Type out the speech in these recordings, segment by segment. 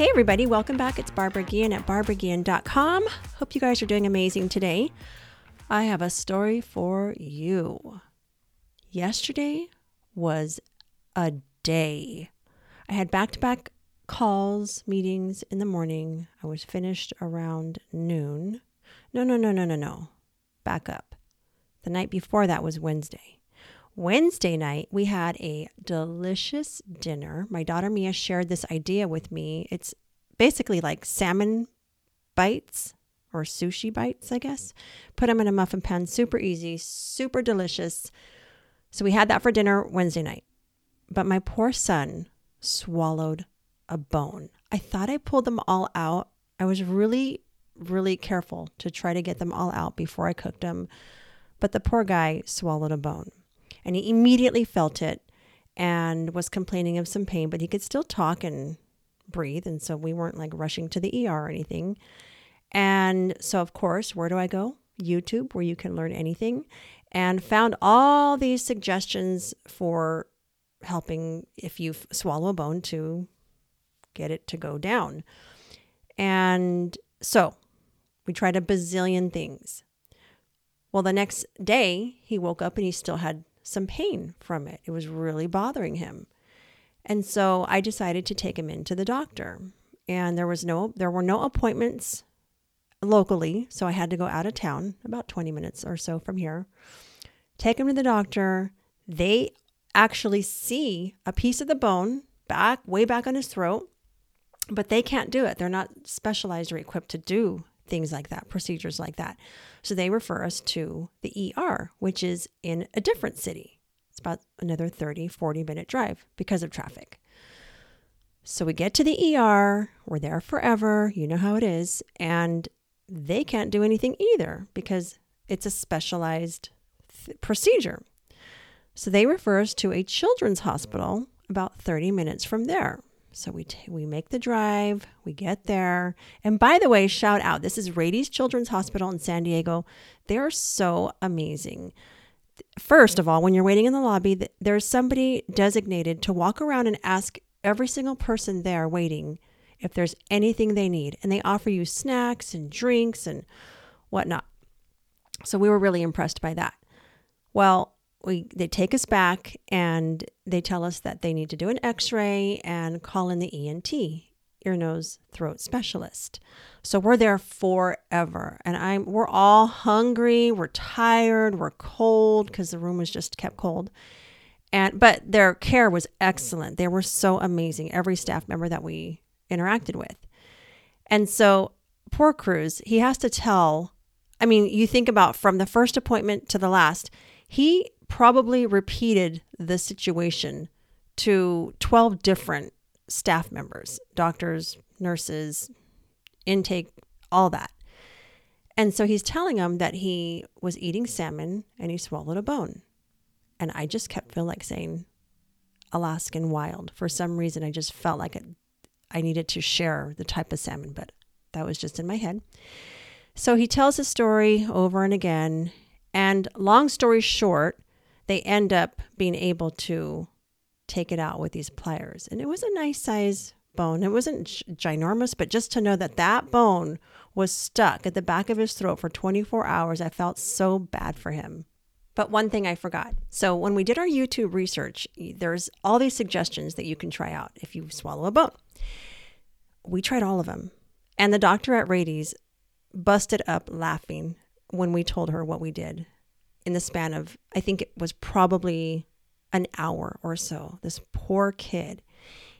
Hey, everybody, welcome back. It's Barbara Guillen at barbaraguillen.com. Hope you guys are doing amazing today. I have a story for you. Yesterday was a day. I had back to back calls, meetings in the morning. I was finished around noon. No, no, no, no, no, no. Back up. The night before that was Wednesday. Wednesday night, we had a delicious dinner. My daughter Mia shared this idea with me. It's basically like salmon bites or sushi bites, I guess. Put them in a muffin pan, super easy, super delicious. So we had that for dinner Wednesday night. But my poor son swallowed a bone. I thought I pulled them all out. I was really, really careful to try to get them all out before I cooked them. But the poor guy swallowed a bone and he immediately felt it and was complaining of some pain, but he could still talk and breathe. And so we weren't like rushing to the ER or anything. And so, of course, where do I go? YouTube, where you can learn anything, and found all these suggestions for helping if you swallow a bone to get it to go down. And so we tried a bazillion things. Well, the next day he woke up and he still had some pain from it. It was really bothering him. And so I decided to take him into the doctor. And there was no there were no appointments locally, so I had to go out of town, about 20 minutes or so from here. Take him to the doctor. They actually see a piece of the bone back way back on his throat, but they can't do it. They're not specialized or equipped to do things like that, procedures like that. So they refer us to the ER, which is in a different city. It's about another 30, 40 minute drive because of traffic. So we get to the ER, we're there forever, you know how it is, and they can't do anything either because it's a specialized th- procedure. So they refer us to a children's hospital about 30 minutes from there. So we t- we make the drive, we get there. And by the way, shout out. This is Rady's Children's Hospital in San Diego. They're so amazing. First of all, when you're waiting in the lobby, there's somebody designated to walk around and ask every single person there waiting if there's anything they need. And they offer you snacks and drinks and whatnot. So we were really impressed by that. Well, we they take us back and they tell us that they need to do an x-ray and call in the ENT ear nose throat specialist. So we're there forever. And i'm we're all hungry we're tired we're cold because the room was just kept cold. And but their care was excellent. They were so amazing every staff member that we interacted with. And so poor cruz he has to tell i mean you think about from the first appointment to the last he probably repeated the situation to 12 different staff members, doctors, nurses, intake, all that. And so he's telling them that he was eating salmon and he swallowed a bone. And I just kept feeling like saying Alaskan wild. For some reason, I just felt like it, I needed to share the type of salmon, but that was just in my head. So he tells his story over and again. And long story short, they end up being able to take it out with these pliers. And it was a nice size bone. It wasn't ginormous, but just to know that that bone was stuck at the back of his throat for 24 hours, I felt so bad for him. But one thing I forgot. So when we did our YouTube research, there's all these suggestions that you can try out if you swallow a bone. We tried all of them. And the doctor at Rady's busted up laughing when we told her what we did in the span of, I think it was probably an hour or so. This poor kid.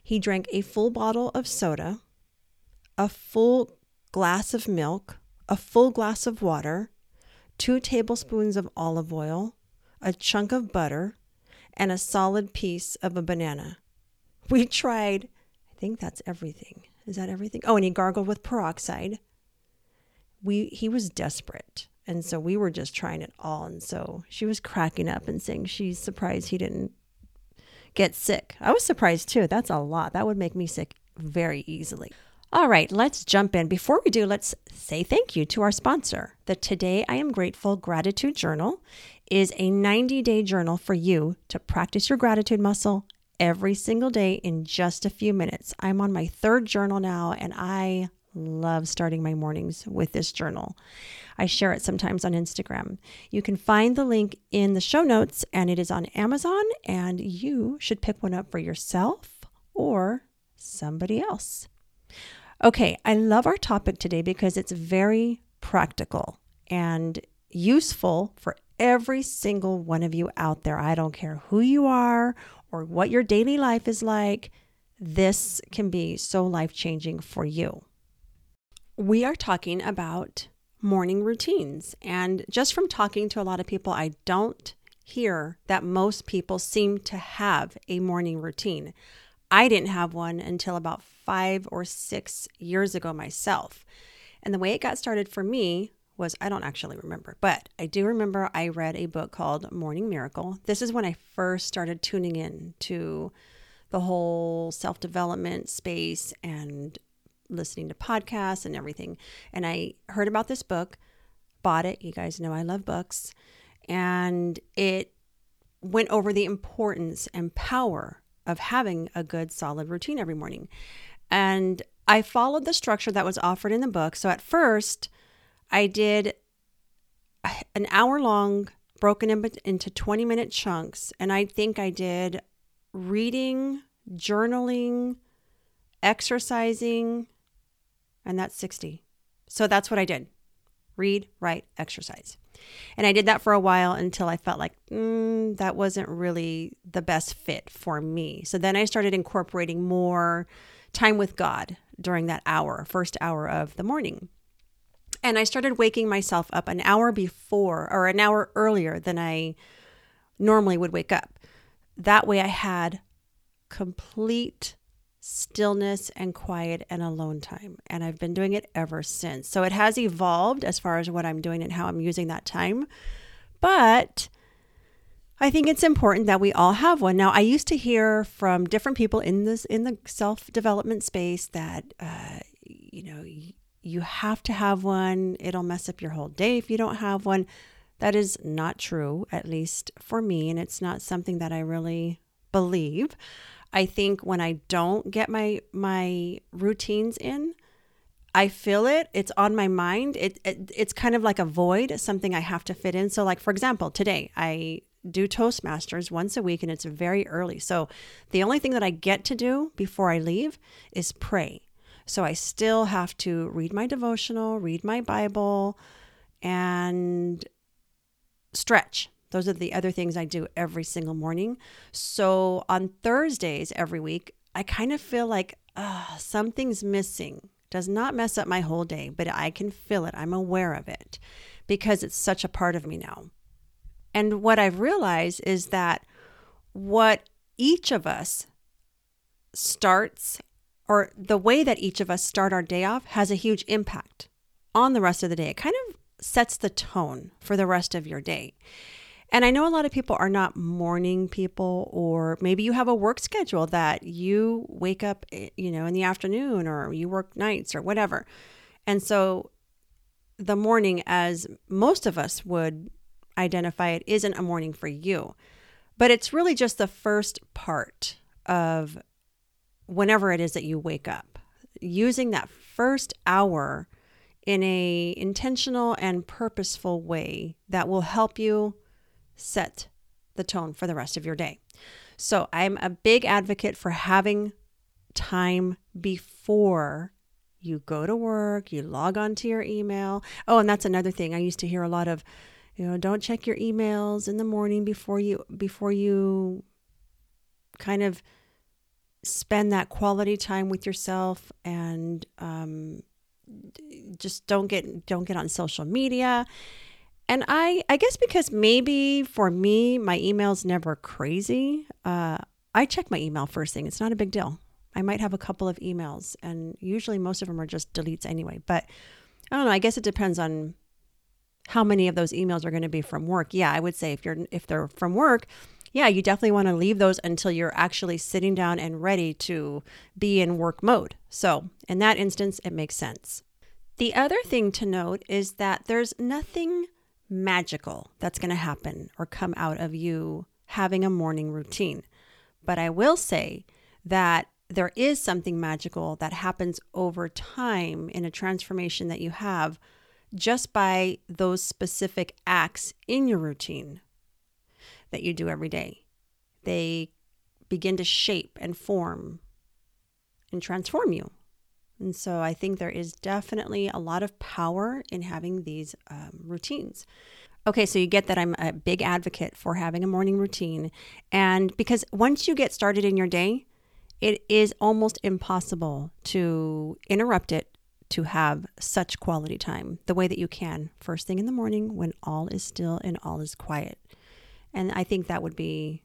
He drank a full bottle of soda, a full glass of milk, a full glass of water, two tablespoons of olive oil, a chunk of butter, and a solid piece of a banana. We tried, I think that's everything. Is that everything? Oh, and he gargled with peroxide. we he was desperate. And so we were just trying it all. And so she was cracking up and saying she's surprised he didn't get sick. I was surprised too. That's a lot. That would make me sick very easily. All right, let's jump in. Before we do, let's say thank you to our sponsor. The Today I Am Grateful Gratitude Journal is a 90 day journal for you to practice your gratitude muscle every single day in just a few minutes. I'm on my third journal now, and I love starting my mornings with this journal. I share it sometimes on Instagram. You can find the link in the show notes, and it is on Amazon, and you should pick one up for yourself or somebody else. Okay, I love our topic today because it's very practical and useful for every single one of you out there. I don't care who you are or what your daily life is like. This can be so life changing for you. We are talking about morning routines. And just from talking to a lot of people, I don't hear that most people seem to have a morning routine. I didn't have one until about five or six years ago myself. And the way it got started for me was I don't actually remember, but I do remember I read a book called Morning Miracle. This is when I first started tuning in to the whole self development space and listening to podcasts and everything. And I heard about this book, bought it. You guys know I love books. And it went over the importance and power of having a good solid routine every morning. And I followed the structure that was offered in the book. So at first, I did an hour long, broken into 20 minute chunks. And I think I did reading, journaling, exercising, and that's 60. So that's what I did read, write, exercise. And I did that for a while until I felt like mm, that wasn't really the best fit for me. So then I started incorporating more time with God during that hour, first hour of the morning. And I started waking myself up an hour before or an hour earlier than I normally would wake up. That way I had complete stillness and quiet and alone time. And I've been doing it ever since. So it has evolved as far as what I'm doing and how I'm using that time. But I think it's important that we all have one. Now, I used to hear from different people in this in the self-development space that uh, you know, you have to have one. It'll mess up your whole day if you don't have one. That is not true, at least for me, and it's not something that I really believe. I think when I don't get my my routines in, I feel it. It's on my mind. It, it it's kind of like a void, something I have to fit in. So, like for example, today I do Toastmasters once a week, and it's very early. So, the only thing that I get to do before I leave is pray. So I still have to read my devotional, read my Bible, and stretch. Those are the other things I do every single morning. So on Thursdays every week, I kind of feel like uh, something's missing. Does not mess up my whole day, but I can feel it. I'm aware of it because it's such a part of me now. And what I've realized is that what each of us starts, or the way that each of us start our day off, has a huge impact on the rest of the day. It kind of sets the tone for the rest of your day. And I know a lot of people are not morning people, or maybe you have a work schedule that you wake up, eh, you know, in the afternoon or you work nights or whatever. And so the morning, as most of us would identify it, isn't a morning for you. But it's really just the first part of whenever it is that you wake up. Using that first hour in a intentional and purposeful way that will help you set the tone for the rest of your day. So I'm a big advocate for having time before you go to work, you log on to your email. Oh, and that's another thing. I used to hear a lot of, you know, don't check your emails in the morning before you before you kind of spend that quality time with yourself and um, just don't get don't get on social media and I, I guess because maybe for me, my email's never crazy. Uh, I check my email first thing. It's not a big deal. I might have a couple of emails, and usually most of them are just deletes anyway. But I don't know. I guess it depends on how many of those emails are going to be from work. Yeah, I would say if you're if they're from work, yeah, you definitely want to leave those until you're actually sitting down and ready to be in work mode. So, in that instance, it makes sense. The other thing to note is that there's nothing magical that's going to happen or come out of you having a morning routine. But I will say that there is something magical that happens over time in a transformation that you have just by those specific acts in your routine that you do every day. They begin to shape and form and transform you. And so I think there is definitely a lot of power in having these um, routines. Okay, so you get that I'm a big advocate for having a morning routine. And because once you get started in your day, it is almost impossible to interrupt it to have such quality time the way that you can first thing in the morning when all is still and all is quiet. And I think that would be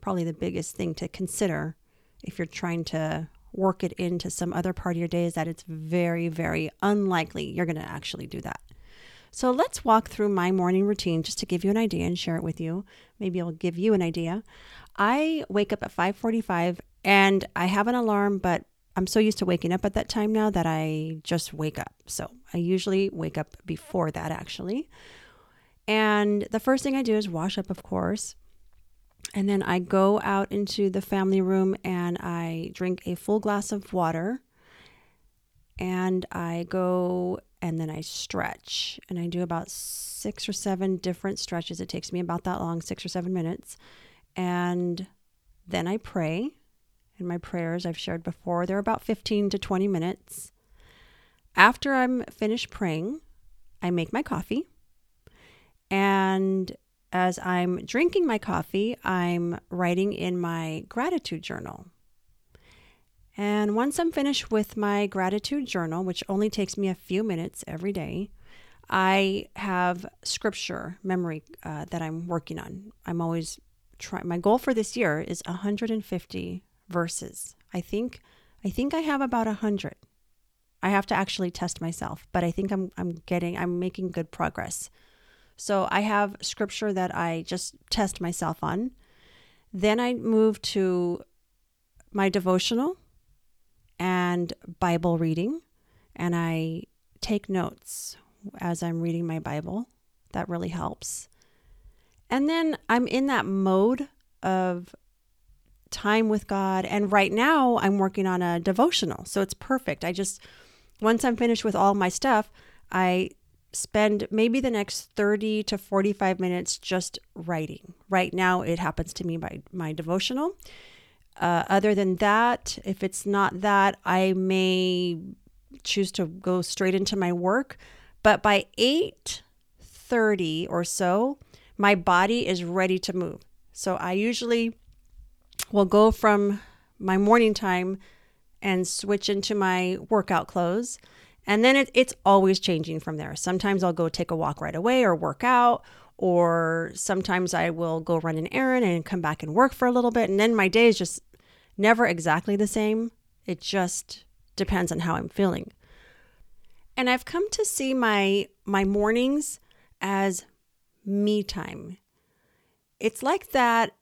probably the biggest thing to consider if you're trying to work it into some other part of your day is that it's very, very unlikely you're going to actually do that. So let's walk through my morning routine just to give you an idea and share it with you. Maybe I'll give you an idea. I wake up at 5:45 and I have an alarm, but I'm so used to waking up at that time now that I just wake up. So I usually wake up before that actually. And the first thing I do is wash up, of course. And then I go out into the family room and I drink a full glass of water. And I go and then I stretch. And I do about six or seven different stretches. It takes me about that long, six or seven minutes. And then I pray. And my prayers I've shared before, they're about 15 to 20 minutes. After I'm finished praying, I make my coffee. And as I'm drinking my coffee, I'm writing in my gratitude journal. And once I'm finished with my gratitude journal, which only takes me a few minutes every day, I have scripture memory uh, that I'm working on. I'm always trying. My goal for this year is 150 verses. I think I think I have about 100. I have to actually test myself, but I think I'm I'm getting I'm making good progress. So I have scripture that I just test myself on. Then I move to my devotional and Bible reading, and I take notes as I'm reading my Bible. That really helps. And then I'm in that mode of time with God. And right now, I'm working on a devotional. So it's perfect. I just, once I'm finished with all my stuff, I spend maybe the next 30 to 45 minutes just writing. Right now, it happens to me by my devotional. Uh, other than that, if it's not that, I may choose to go straight into my work. But by 8:30 or so, my body is ready to move. So I usually will go from my morning time and switch into my workout clothes and then it, it's always changing from there. Sometimes I'll go take a walk right away or work out, or sometimes I will go run an errand and come back and work for a little bit. And then my day is just never exactly the same. It just depends on how I'm feeling. And I've come to see my my mornings as me time. It's like that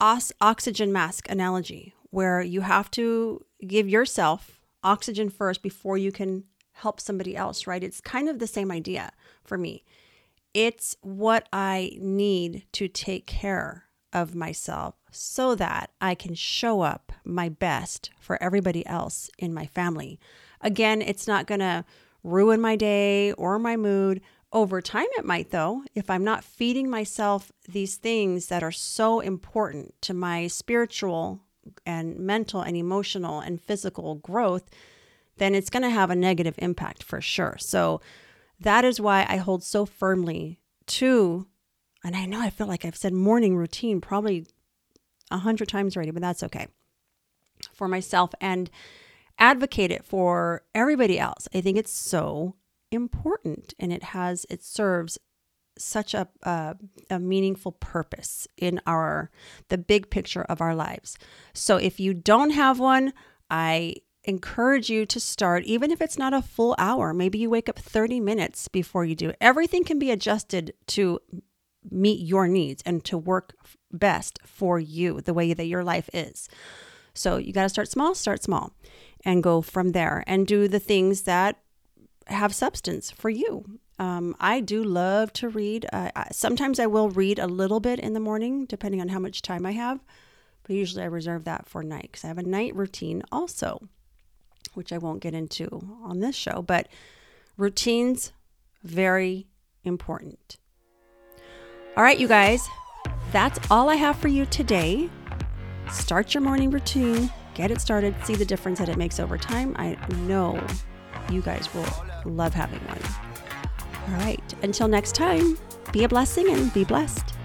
os- oxygen mask analogy where you have to give yourself oxygen first before you can help somebody else, right? It's kind of the same idea for me. It's what I need to take care of myself so that I can show up my best for everybody else in my family. Again, it's not going to ruin my day or my mood. Over time, it might, though, if I'm not feeding myself these things that are so important to my spiritual and mental and emotional and physical growth then it's going to have a negative impact for sure. So that is why I hold so firmly to, and I know I feel like I've said morning routine probably a hundred times already, but that's okay for myself and advocate it for everybody else. I think it's so important and it has, it serves such a, a, a meaningful purpose in our the big picture of our lives. So if you don't have one, I encourage you to start, even if it's not a full hour. Maybe you wake up 30 minutes before you do. Everything can be adjusted to meet your needs and to work best for you, the way that your life is. So you got to start small, start small, and go from there and do the things that have substance for you. Um, I do love to read. Uh, sometimes I will read a little bit in the morning, depending on how much time I have, but usually I reserve that for night because I have a night routine also, which I won't get into on this show. But routines, very important. All right, you guys, that's all I have for you today. Start your morning routine, get it started, see the difference that it makes over time. I know you guys will love having one. All right, until next time, be a blessing and be blessed.